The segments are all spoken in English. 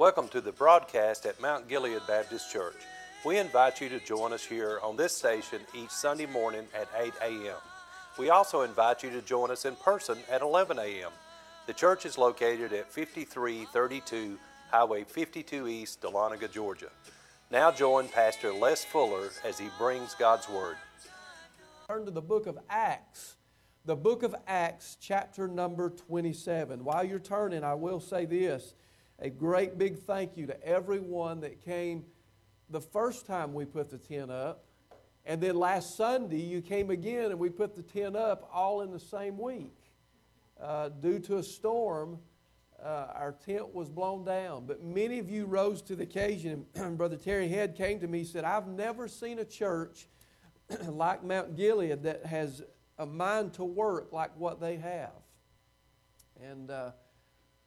Welcome to the broadcast at Mount Gilead Baptist Church. We invite you to join us here on this station each Sunday morning at 8 a.m. We also invite you to join us in person at 11 a.m. The church is located at 5332 Highway 52 East, Dahlonega, Georgia. Now join Pastor Les Fuller as he brings God's Word. Turn to the book of Acts, the book of Acts, chapter number 27. While you're turning, I will say this a great big thank you to everyone that came the first time we put the tent up. And then last Sunday, you came again and we put the tent up all in the same week. Uh, due to a storm, uh, our tent was blown down. But many of you rose to the occasion. Brother Terry Head came to me and said, I've never seen a church like Mount Gilead that has a mind to work like what they have. And uh,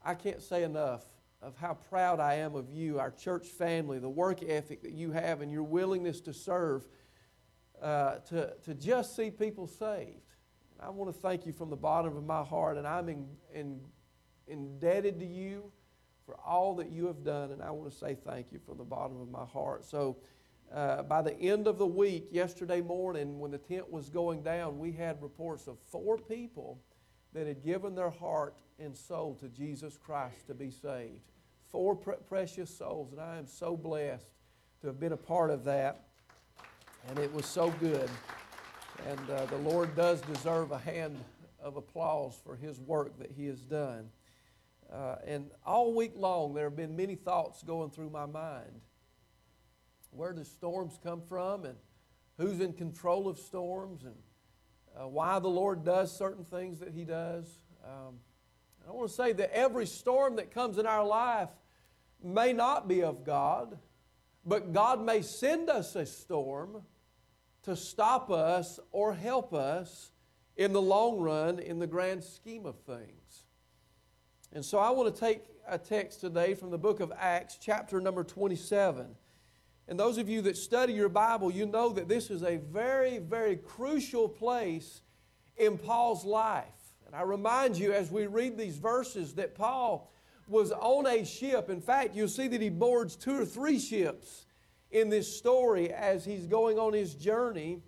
I can't say enough of how proud I am of you, our church family, the work ethic that you have, and your willingness to serve, uh, to, to just see people saved. I want to thank you from the bottom of my heart, and I'm in, in, indebted to you for all that you have done, and I want to say thank you from the bottom of my heart. So, uh, by the end of the week, yesterday morning, when the tent was going down, we had reports of four people that had given their heart and soul to Jesus Christ to be saved four pre- precious souls, and I am so blessed to have been a part of that. And it was so good. And uh, the Lord does deserve a hand of applause for His work that He has done. Uh, and all week long, there have been many thoughts going through my mind. Where do storms come from, and who's in control of storms, and uh, why the Lord does certain things that He does. Um, I want to say that every storm that comes in our life may not be of God, but God may send us a storm to stop us or help us in the long run in the grand scheme of things. And so I want to take a text today from the book of Acts, chapter number 27. And those of you that study your Bible, you know that this is a very, very crucial place in Paul's life. And I remind you as we read these verses that Paul was on a ship. In fact, you'll see that he boards two or three ships in this story as he's going on his journey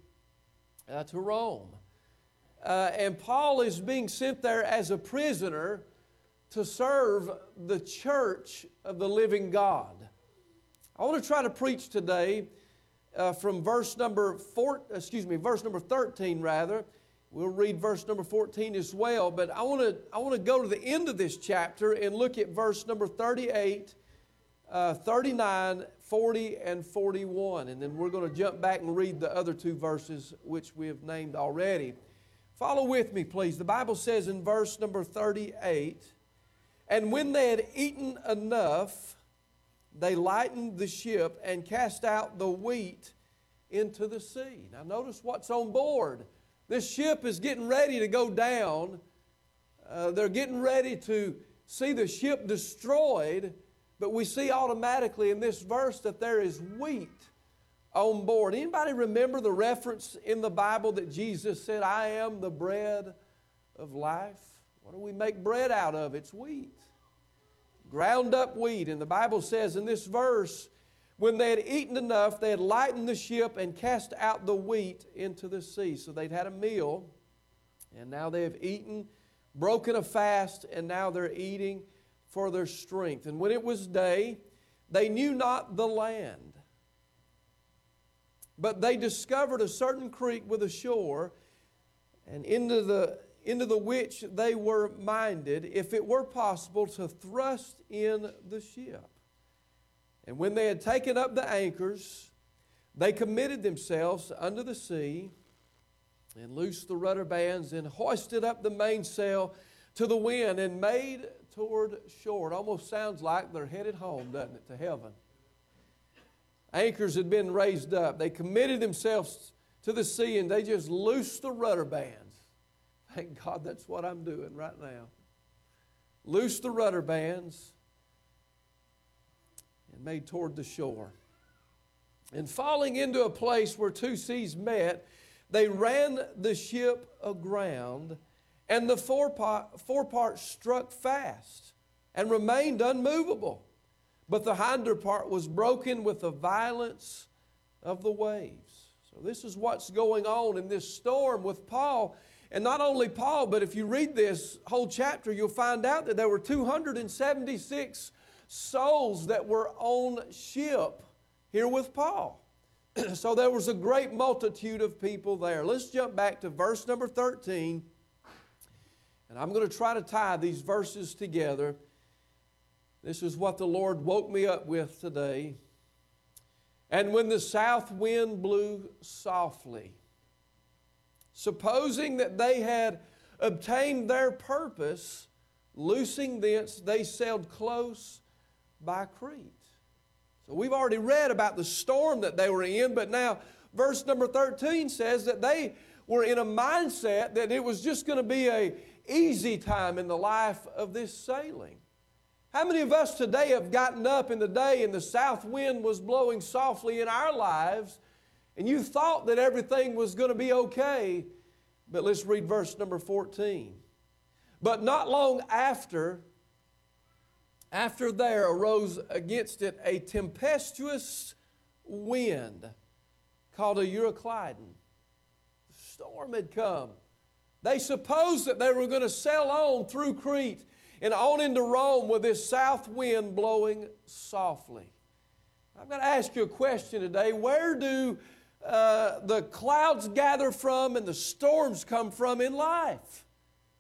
uh, to Rome. Uh, and Paul is being sent there as a prisoner to serve the church of the living God. I want to try to preach today uh, from verse number four, excuse me, verse number 13 rather, We'll read verse number 14 as well, but I want to I want to go to the end of this chapter and look at verse number 38, uh, 39, 40, and 41. And then we're going to jump back and read the other two verses which we have named already. Follow with me, please. The Bible says in verse number 38 And when they had eaten enough, they lightened the ship and cast out the wheat into the sea. Now, notice what's on board. This ship is getting ready to go down. Uh, they're getting ready to see the ship destroyed, but we see automatically in this verse that there is wheat on board. Anybody remember the reference in the Bible that Jesus said, I am the bread of life? What do we make bread out of? It's wheat. Ground up wheat. And the Bible says in this verse, when they had eaten enough, they had lightened the ship and cast out the wheat into the sea. So they'd had a meal, and now they have eaten, broken a fast, and now they're eating for their strength. And when it was day, they knew not the land. But they discovered a certain creek with a shore, and into the, into the which they were minded, if it were possible, to thrust in the ship. And when they had taken up the anchors, they committed themselves under the sea and loosed the rudder bands and hoisted up the mainsail to the wind and made toward shore. It almost sounds like they're headed home, doesn't it, to heaven? Anchors had been raised up. They committed themselves to the sea and they just loosed the rudder bands. Thank God that's what I'm doing right now. Loose the rudder bands and made toward the shore. And falling into a place where two seas met, they ran the ship aground, and the forepart, forepart struck fast and remained unmovable. but the hinder part was broken with the violence of the waves. So, this is what's going on in this storm with Paul. And not only Paul, but if you read this whole chapter, you'll find out that there were 276 souls that were on ship here with Paul. so there was a great multitude of people there. Let's jump back to verse number 13. And I'm going to try to tie these verses together. This is what the Lord woke me up with today. And when the south wind blew softly, supposing that they had obtained their purpose, loosing thence, they sailed close by Crete. So we've already read about the storm that they were in, but now verse number 13 says that they were in a mindset that it was just going to be a easy time in the life of this sailing. How many of us today have gotten up in the day and the south wind was blowing softly in our lives and you thought that everything was going to be okay? But let's read verse number 14. But not long after, after there arose against it a tempestuous wind called a Euroclydon. The storm had come. They supposed that they were going to sail on through Crete and on into Rome with this south wind blowing softly. I'm going to ask you a question today. Where do uh, the clouds gather from and the storms come from in life?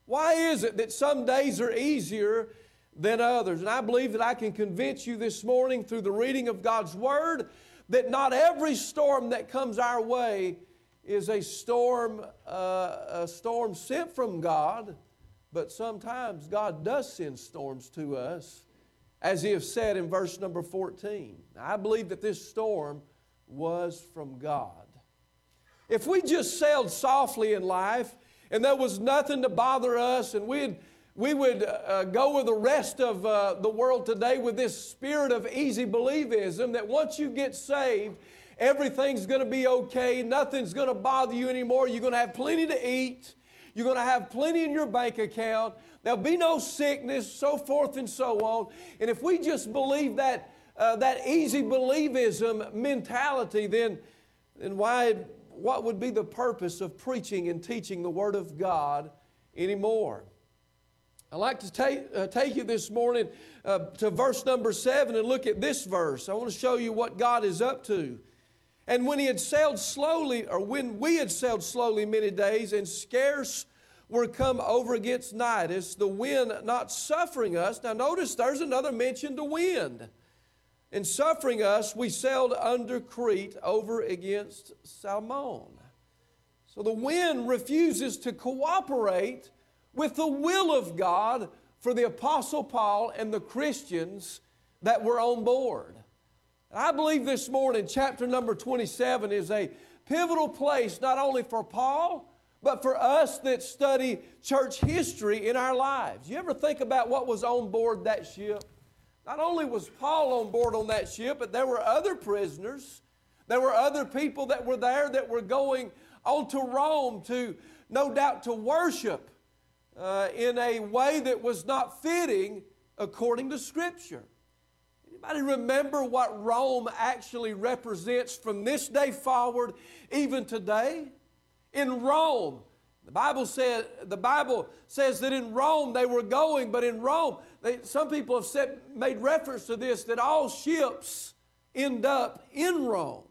Why is it that some days are easier than others. And I believe that I can convince you this morning through the reading of God's Word that not every storm that comes our way is a storm, uh, a storm sent from God, but sometimes God does send storms to us, as He has said in verse number 14. I believe that this storm was from God. If we just sailed softly in life and there was nothing to bother us and we'd we would uh, go with the rest of uh, the world today with this spirit of easy believism that once you get saved, everything's going to be okay, nothing's going to bother you anymore, you're going to have plenty to eat, you're going to have plenty in your bank account, there'll be no sickness, so forth and so on. And if we just believe that, uh, that easy believism mentality, then, then why, what would be the purpose of preaching and teaching the Word of God anymore? I'd like to take, uh, take you this morning uh, to verse number seven and look at this verse. I want to show you what God is up to. And when he had sailed slowly, or when we had sailed slowly many days, and scarce were come over against Cnidus, the wind not suffering us. Now, notice there's another mention to wind. And suffering us, we sailed under Crete over against Salmon. So the wind refuses to cooperate with the will of God for the Apostle Paul and the Christians that were on board. I believe this morning, chapter number 27 is a pivotal place not only for Paul, but for us that study church history in our lives. You ever think about what was on board that ship? Not only was Paul on board on that ship, but there were other prisoners. There were other people that were there that were going on to Rome to, no doubt, to worship uh, in a way that was not fitting according to Scripture. Anybody remember what Rome actually represents from this day forward, even today? In Rome, the Bible said the Bible says that in Rome they were going, but in Rome, they, some people have said, made reference to this that all ships end up in Rome.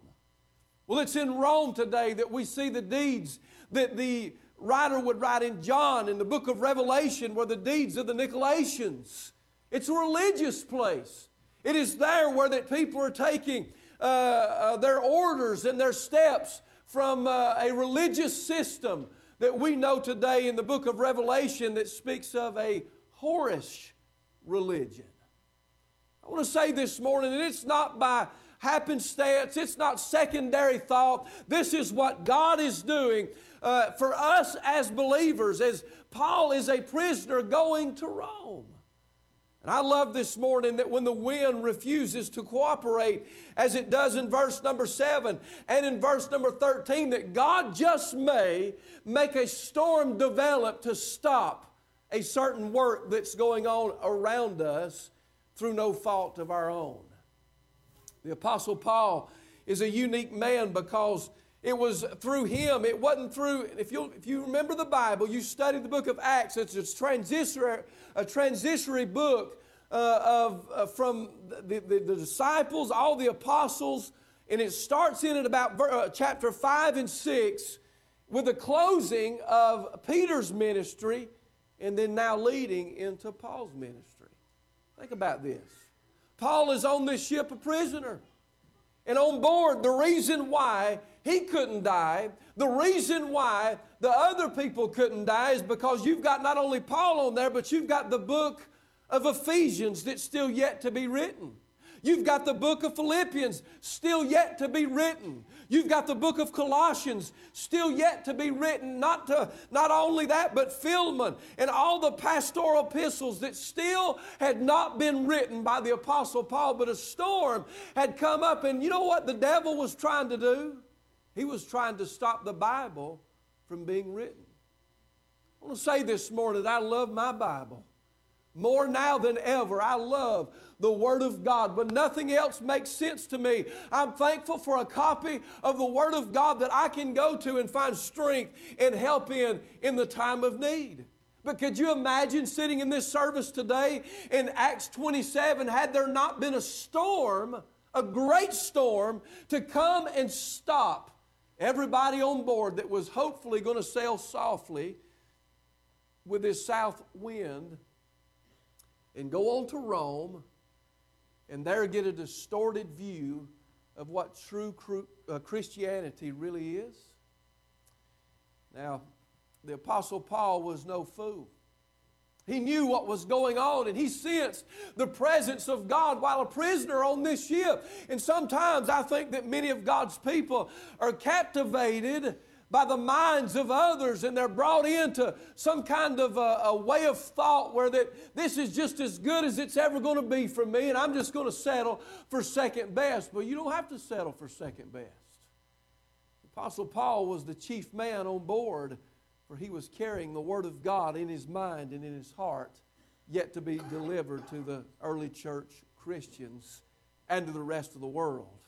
Well, it's in Rome today that we see the deeds that the writer would write in John in the book of Revelation were the deeds of the Nicolaitans. It's a religious place. It is there where that people are taking uh, uh, their orders and their steps from uh, a religious system that we know today in the book of Revelation that speaks of a whorish religion. I want to say this morning that it's not by happenstance, it's not secondary thought. This is what God is doing uh, for us as believers, as Paul is a prisoner going to Rome. And I love this morning that when the wind refuses to cooperate, as it does in verse number 7 and in verse number 13, that God just may make a storm develop to stop a certain work that's going on around us. through no fault of our own. The Apostle Paul is a unique man because it was through him. It wasn't through, if you, if you remember the Bible, you study the book of Acts, it's a transitory, a transitionary book uh, of, uh, from the, the, the, disciples, all the apostles, and it starts in at about uh, chapter 5 and 6 with the closing of Peter's ministry and then now leading into Paul's ministry. Think about this. Paul is on this ship a prisoner. And on board, the reason why he couldn't die, the reason why the other people couldn't die is because you've got not only Paul on there, but you've got the book of Ephesians that's still yet to be written. You've got the book of Philippians still yet to be written. You've got the book of Colossians still yet to be written. Not, to, not only that, but Philemon and all the pastoral epistles that still had not been written by the Apostle Paul, but a storm had come up. And you know what the devil was trying to do? He was trying to stop the Bible from being written. I want to say this morning that I love my Bible. More now than ever, I love the Word of God. But nothing else makes sense to me. I'm thankful for a copy of the Word of God that I can go to and find strength and help in in the time of need. But could you imagine sitting in this service today in Acts 27 had there not been a storm, a great storm, to come and stop everybody on board that was hopefully going to sail softly with this south wind and go on to Rome and there get a distorted view of what true uh, Christianity really is? Now, the Apostle Paul was no fool. He knew what was going on and he sensed the presence of God while a prisoner on this ship. And sometimes I think that many of God's people are captivated by the minds of others and they're brought into some kind of a, a, way of thought where that this is just as good as it's ever going to be for me and I'm just going to settle for second best. But you don't have to settle for second best. Apostle Paul was the chief man on board for he was carrying the Word of God in his mind and in his heart yet to be delivered to the early church Christians and to the rest of the world.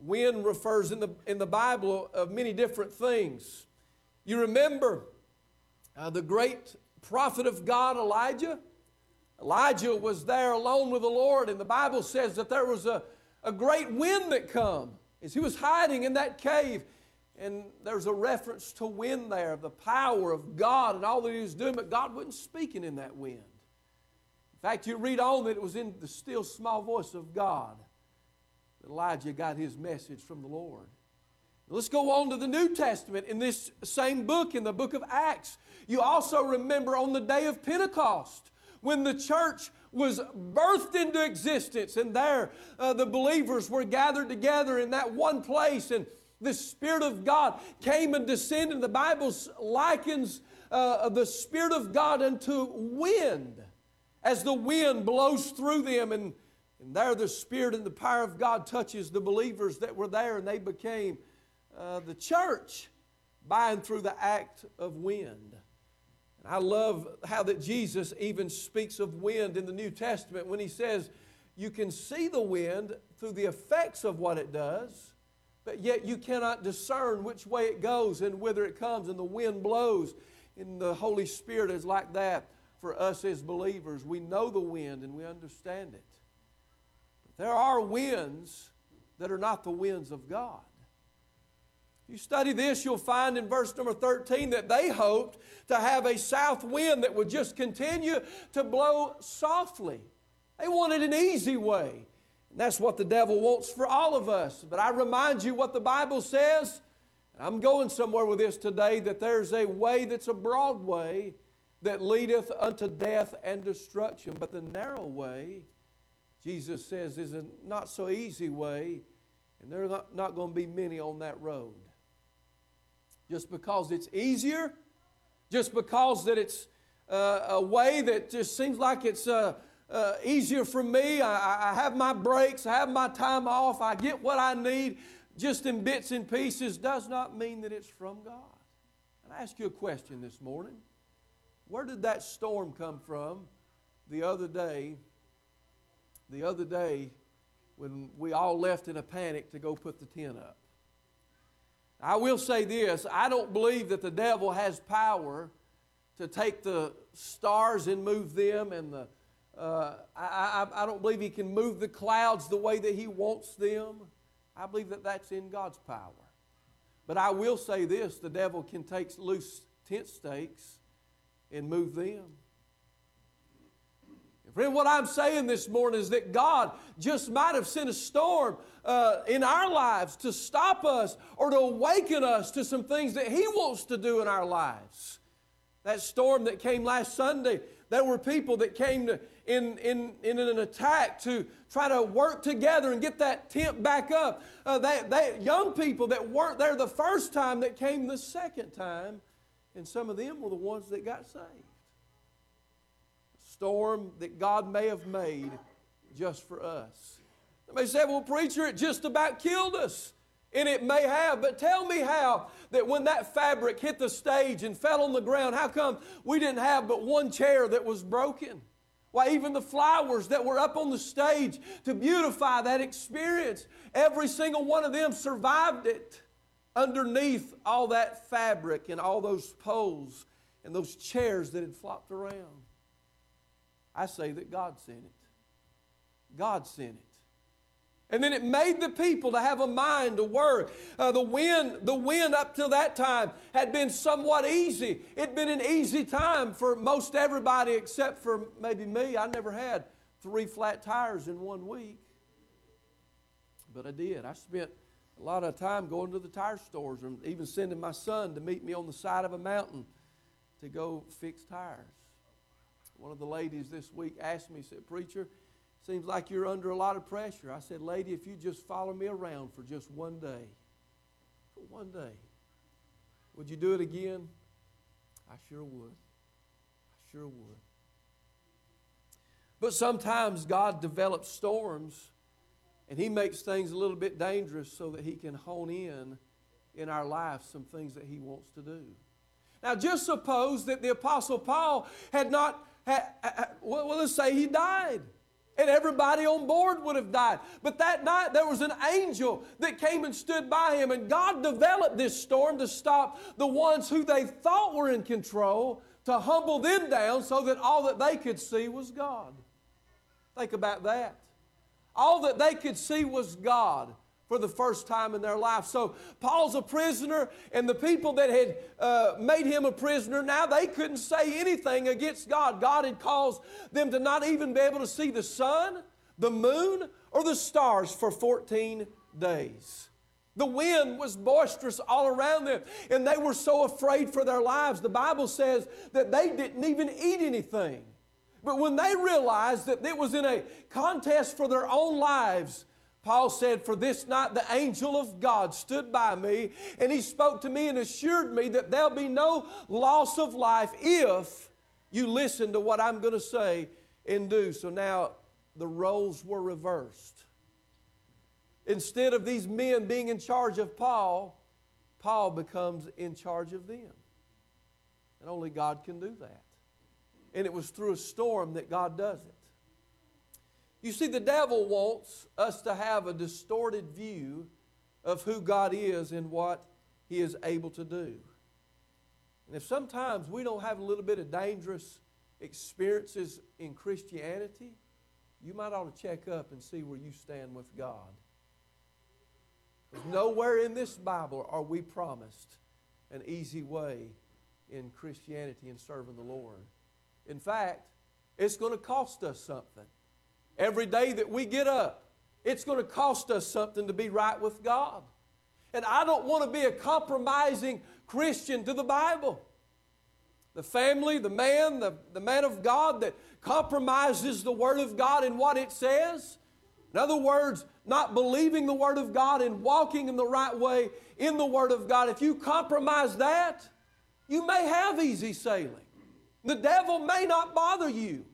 Wind refers in the, in the Bible of many different things. You remember uh, the great prophet of God, Elijah? Elijah was there alone with the Lord, and the Bible says that there was a, a great wind that come as he was hiding in that cave. And there's a reference to wind there, the power of God and all that he was doing, but God wasn't speaking in that wind. In fact, you read on that it was in the still small voice of God. Elijah got his message from the Lord. Let's go on to the New Testament in this same book, in the book of Acts. You also remember on the day of Pentecost when the church was birthed into existence, and there uh, the believers were gathered together in that one place, and the Spirit of God came and descended. The Bible likens uh, the Spirit of God unto wind as the wind blows through them and and there, the Spirit and the power of God touches the believers that were there, and they became uh, the church by and through the act of wind. And I love how that Jesus even speaks of wind in the New Testament when he says, You can see the wind through the effects of what it does, but yet you cannot discern which way it goes and whither it comes, and the wind blows. And the Holy Spirit is like that for us as believers. We know the wind and we understand it. There are winds that are not the winds of God. You study this, you'll find in verse number 13 that they hoped to have a south wind that would just continue to blow softly. They wanted an easy way. And that's what the devil wants for all of us. But I remind you what the Bible says. I'm going somewhere with this today that there's a way that's a broad way that leadeth unto death and destruction, but the narrow way Jesus says is a not so easy way, and there are not, not going to be many on that road. Just because it's easier, just because that it's uh, a way that just seems like it's uh, uh, easier for me. I, I have my breaks, I have my time off, I get what I need just in bits and pieces, does not mean that it's from God. And I ask you a question this morning. Where did that storm come from the other day the other day when we all left in a panic to go put the tent up. I will say this I don't believe that the devil has power to take the stars and move them, and the, uh, I, I, I don't believe he can move the clouds the way that he wants them. I believe that that's in God's power. But I will say this the devil can take loose tent stakes and move them. Friend, what I'm saying this morning is that God just might have sent a storm uh, in our lives to stop us or to awaken us to some things that He wants to do in our lives. That storm that came last Sunday, there were people that came to, in, in, in an attack to try to work together and get that tent back up. Uh, that, that young people that weren't there the first time that came the second time, and some of them were the ones that got saved storm that God may have made just for us. They may say, well, preacher, it just about killed us. And it may have, but tell me how that when that fabric hit the stage and fell on the ground, how come we didn't have but one chair that was broken? Why, even the flowers that were up on the stage to beautify that experience, every single one of them survived it underneath all that fabric and all those poles and those chairs that had flopped around. I say that God sent it. God sent it. And then it made the people to have a mind to work. Uh, the wind, the wind up till that time had been somewhat easy. It'd been an easy time for most everybody except for maybe me. I never had three flat tires in one week. But I did. I spent a lot of time going to the tire stores and even sending my son to meet me on the side of a mountain to go fix tires. One of the ladies this week asked me, said, Preacher, seems like you're under a lot of pressure. I said, Lady, if you just follow me around for just one day, for one day, would you do it again? I sure would. I sure would. But sometimes God develops storms and He makes things a little bit dangerous so that He can hone in in our lives some things that He wants to do. Now, just suppose that the Apostle Paul had not Uh, uh, uh, well, let's say he died. And everybody on board would have died. But that night there was an angel that came and stood by him, and God developed this storm to stop the ones who they thought were in control, to humble them down so that all that they could see was God. Think about that. All that they could see was God for the first time in their life. So Paul's a prisoner, and the people that had uh, made him a prisoner now they couldn't say anything against God. God had caused them to not even be able to see the sun, the moon, or the stars for 14 days. The wind was boisterous all around them, and they were so afraid for their lives. The Bible says that they didn't even eat anything. But when they realized that it was in a contest for their own lives, Paul said, For this night the angel of God stood by me, and he spoke to me and assured me that there'll be no loss of life if you listen to what I'm going to say and do. So now the roles were reversed. Instead of these men being in charge of Paul, Paul becomes in charge of them. And only God can do that. And it was through a storm that God does it. You see, the devil wants us to have a distorted view of who God is and what He is able to do. And if sometimes we don't have a little bit of dangerous experiences in Christianity, you might ought to check up and see where you stand with God. Because nowhere in this Bible are we promised an easy way in Christianity and serving the Lord. In fact, it's going to cost us something. Every day that we get up, it's going to cost us something to be right with God. And I don't want to be a compromising Christian to the Bible. The family, the man, the, the man of God that compromises the Word of God and what it says. In other words, not believing the Word of God and walking in the right way in the Word of God. If you compromise that, you may have easy sailing. The devil may not bother you.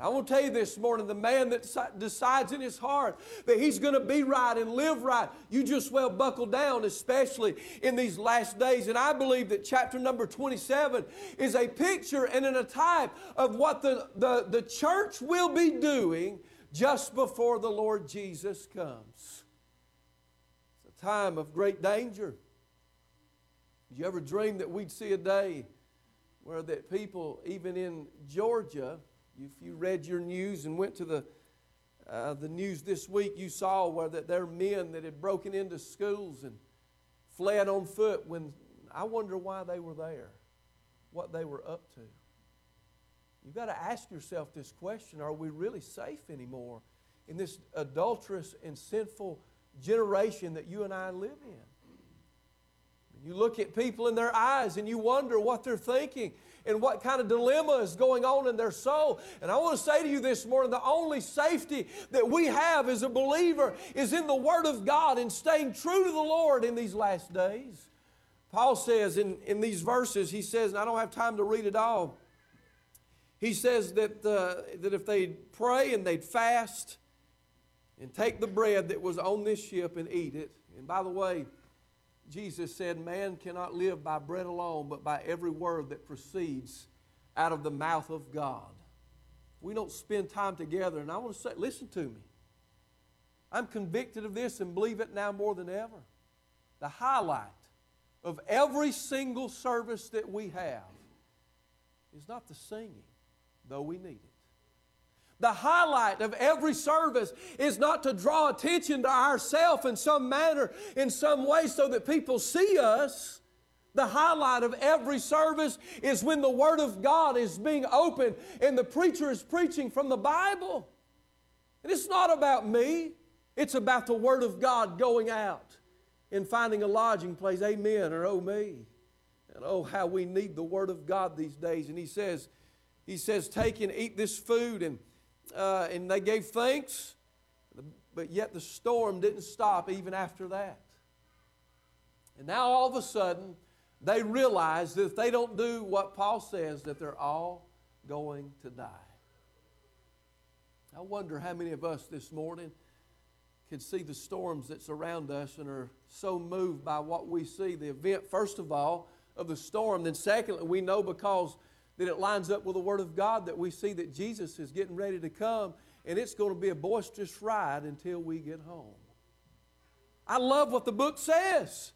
I want to tell you this morning the man that decides in his heart that he's going to be right and live right, you just well buckle down, especially in these last days. And I believe that chapter number 27 is a picture and a type of what the, the, the church will be doing just before the Lord Jesus comes. It's a time of great danger. Did you ever dream that we'd see a day where that people, even in Georgia, if you read your news and went to the uh, the news this week, you saw where that there are men that had broken into schools and fled on foot. When I wonder why they were there, what they were up to. You've got to ask yourself this question: Are we really safe anymore in this adulterous and sinful generation that you and I live in? You look at people in their eyes and you wonder what they're thinking and what kind of dilemma is going on in their soul. And I want to say to you this morning the only safety that we have as a believer is in the Word of God and staying true to the Lord in these last days. Paul says in, in these verses, he says, and I don't have time to read it all, he says that, uh, that if they'd pray and they'd fast and take the bread that was on this ship and eat it, and by the way, Jesus said, Man cannot live by bread alone, but by every word that proceeds out of the mouth of God. We don't spend time together, and I want to say, listen to me. I'm convicted of this and believe it now more than ever. The highlight of every single service that we have is not the singing, though we need it. The highlight of every service is not to draw attention to ourselves in some manner, in some way, so that people see us. The highlight of every service is when the Word of God is being opened and the preacher is preaching from the Bible. And it's not about me, it's about the Word of God going out and finding a lodging place. Amen, or oh me. And oh, how we need the Word of God these days. And he says, he says, take and eat this food and uh, and they gave thanks, but yet the storm didn't stop even after that. And now all of a sudden, they realize that if they don't do what Paul says, that they're all going to die. I wonder how many of us this morning can see the storms that surround us and are so moved by what we see, the event, first of all, of the storm. Then, secondly, we know because that it lines up with the Word of God that we see that Jesus is getting ready to come and it's going to be a boisterous ride until we get home. I love what the book says.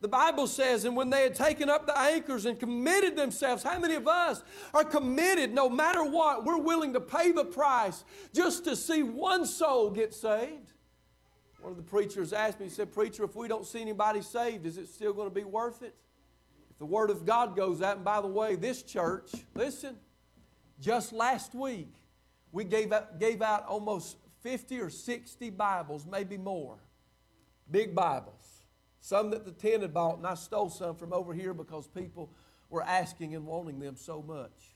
The Bible says, and when they had taken up the anchors and committed themselves, how many of us are committed no matter what? We're willing to pay the price just to see one soul get saved. One of the preachers asked me, he said, Preacher, if we don't see anybody saved, is it still going to be worth it? The Word of God goes out, and by the way, this church, listen, just last week, we gave out, gave out almost 50 or 60 Bibles, maybe more. Big Bibles. Some that the ten had bought, and I stole some from over here because people were asking and wanting them so much.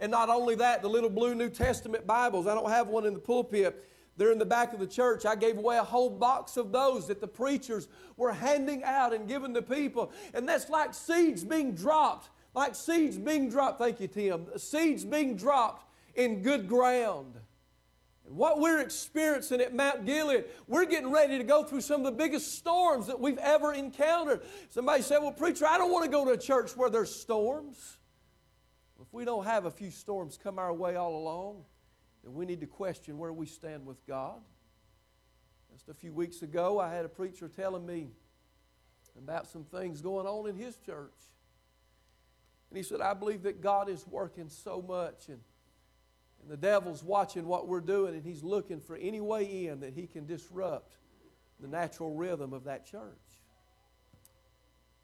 And not only that, the little blue New Testament Bibles. I don't have one in the pulpit. They're in the back of the church. I gave away a whole box of those that the preachers were handing out and giving to people. And that's like seeds being dropped, like seeds being dropped. Thank you, Tim. Seeds being dropped in good ground. What we're experiencing at Mount Gilead, we're getting ready to go through some of the biggest storms that we've ever encountered. Somebody said, Well, preacher, I don't want to go to a church where there's storms. If we don't have a few storms come our way all along, and we need to question where we stand with God. Just a few weeks ago, I had a preacher telling me about some things going on in his church. And he said, I believe that God is working so much and, and the devil's watching what we're doing and he's looking for any way in that he can disrupt the natural rhythm of that church.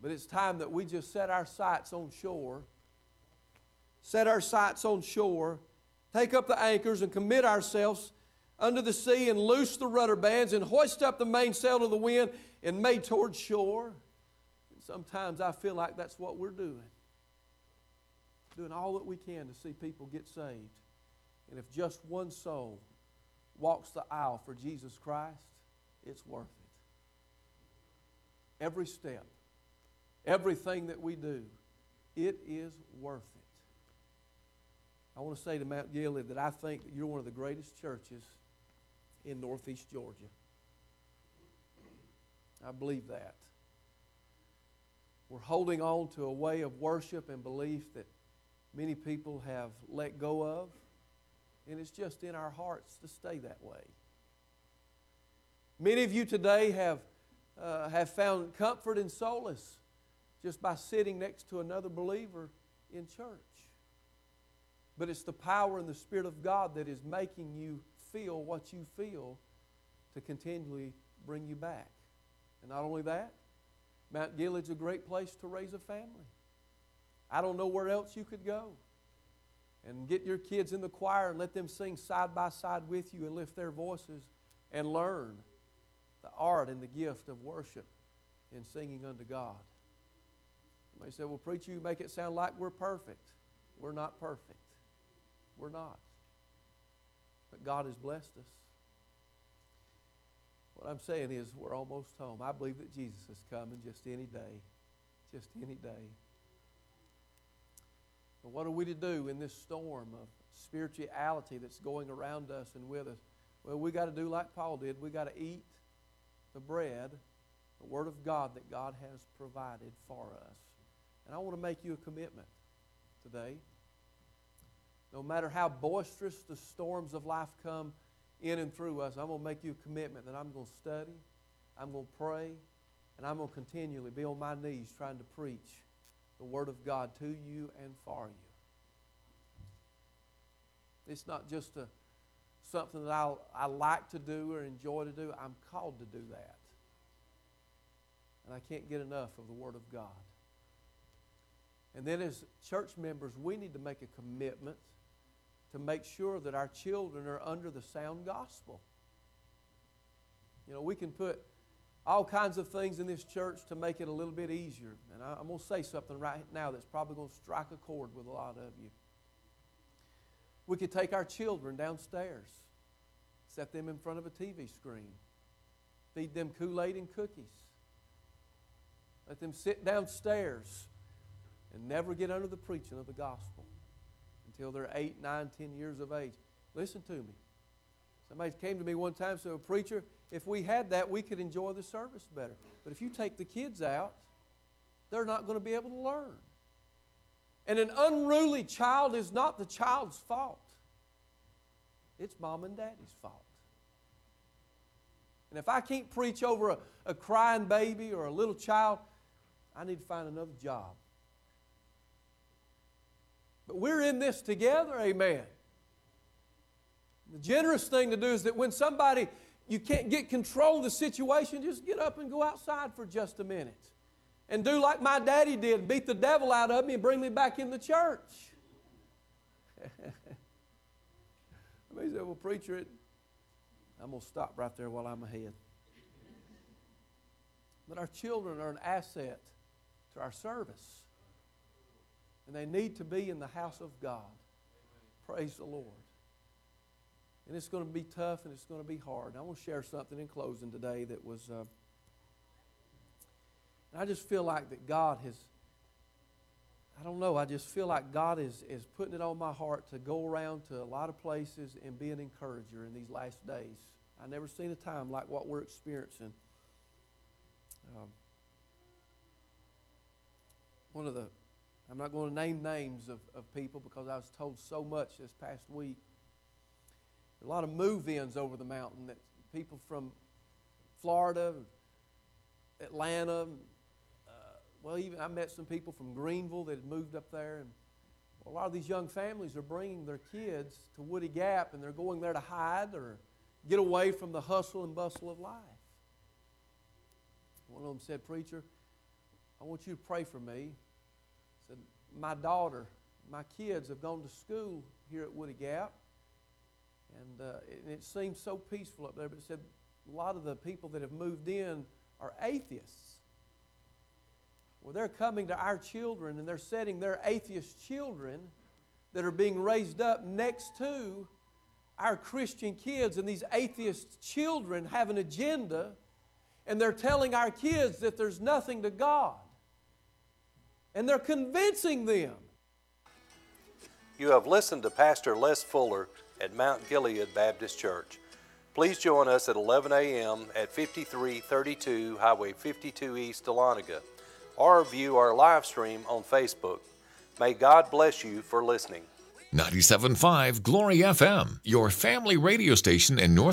But it's time that we just set our sights on shore, set our sights on shore take up the anchors and commit ourselves under the sea and loose the rudder bands and hoist up the mainsail to the wind and make toward shore. And sometimes I feel like that's what we're doing. Doing all that we can to see people get saved. And if just one soul walks the aisle for Jesus Christ, it's worth it. Every step, everything that we do, it is worth it. I want to say to Mount Gilead that I think that you're one of the greatest churches in Northeast Georgia. I believe that. We're holding on to a way of worship and belief that many people have let go of. And it's just in our hearts to stay that way. Many of you today have, uh, have found comfort and solace just by sitting next to another believer in church. But it's the power and the Spirit of God that is making you feel what you feel to continually bring you back. And not only that, Mount Gilead's a great place to raise a family. I don't know where else you could go. And get your kids in the choir and let them sing side by side with you and lift their voices and learn the art and the gift of worship in singing unto God. You may say, well, preacher, you make it sound like we're perfect. We're not perfect. We're not. But God has blessed us. What I'm saying is, we're almost home. I believe that Jesus is coming just any day. Just any day. But what are we to do in this storm of spirituality that's going around us and with us? Well, we got to do like Paul did. We got to eat the bread, the Word of God that God has provided for us. And I want to make you a commitment today. No matter how boisterous the storms of life come in and through us, I'm going to make you a commitment that I'm going to study, I'm going to pray, and I'm going to continually be on my knees trying to preach the Word of God to you and for you. It's not just a, something that I, I like to do or enjoy to do. I'm called to do that. And I can't get enough of the Word of God. And then, as church members, we need to make a commitment to make sure that our children are under the sound gospel. You know, we can put all kinds of things in this church to make it a little bit easier. And I, am going to say something right now that's probably going to strike a chord with a lot of you. We could take our children downstairs, set them in front of a TV screen, feed them Kool Aid and cookies, let them sit downstairs and never get under the preaching of the gospel until they're eight, nine, ten years of age. Listen to me. Somebody came to me one time and said, Preacher, if we had that, we could enjoy the service better. But if you take the kids out, they're not going to be able to learn. And an unruly child is not the child's fault, it's mom and daddy's fault. And if I can't preach over a, a crying baby or a little child, I need to find another job. But we're in this together, amen. The generous thing to do is that when somebody, you can't get control of the situation, just get up and go outside for just a minute. And do like my daddy did, beat the devil out of me and bring me back in the church. I mean, said, well, preacher, it, I'm going to stop right there while I'm ahead. But our children are an asset to our service. And they need to be in the house of God. Praise the Lord. And it's going to be tough and it's going to be hard. I want to share something in closing today that was. Uh, I just feel like that God has. I don't know. I just feel like God is, is putting it on my heart to go around to a lot of places and be an encourager in these last days. I've never seen a time like what we're experiencing. Um, one of the I'm not going to name names of, of people because I was told so much this past week. A lot of move ins over the mountain that people from Florida, Atlanta, uh, well, even I met some people from Greenville that had moved up there. And a lot of these young families are bringing their kids to Woody Gap and they're going there to hide or get away from the hustle and bustle of life. One of them said, Preacher, I want you to pray for me said, My daughter, my kids have gone to school here at Woody Gap, and, uh, and it seems so peaceful up there, but it said a lot of the people that have moved in are atheists. Well, they're coming to our children and they're setting their atheist children that are being raised up next to our Christian kids, and these atheist children have an agenda, and they're telling our kids that there's nothing to God and they're convincing them. You have listened to Pastor Les Fuller at Mount Gilead Baptist Church. Please join us at 11 a.m. at 5332 Highway 52 East, Dahlonega, or view our live stream on Facebook. May God bless you for listening. 97.5 Glory FM, your family radio station in North.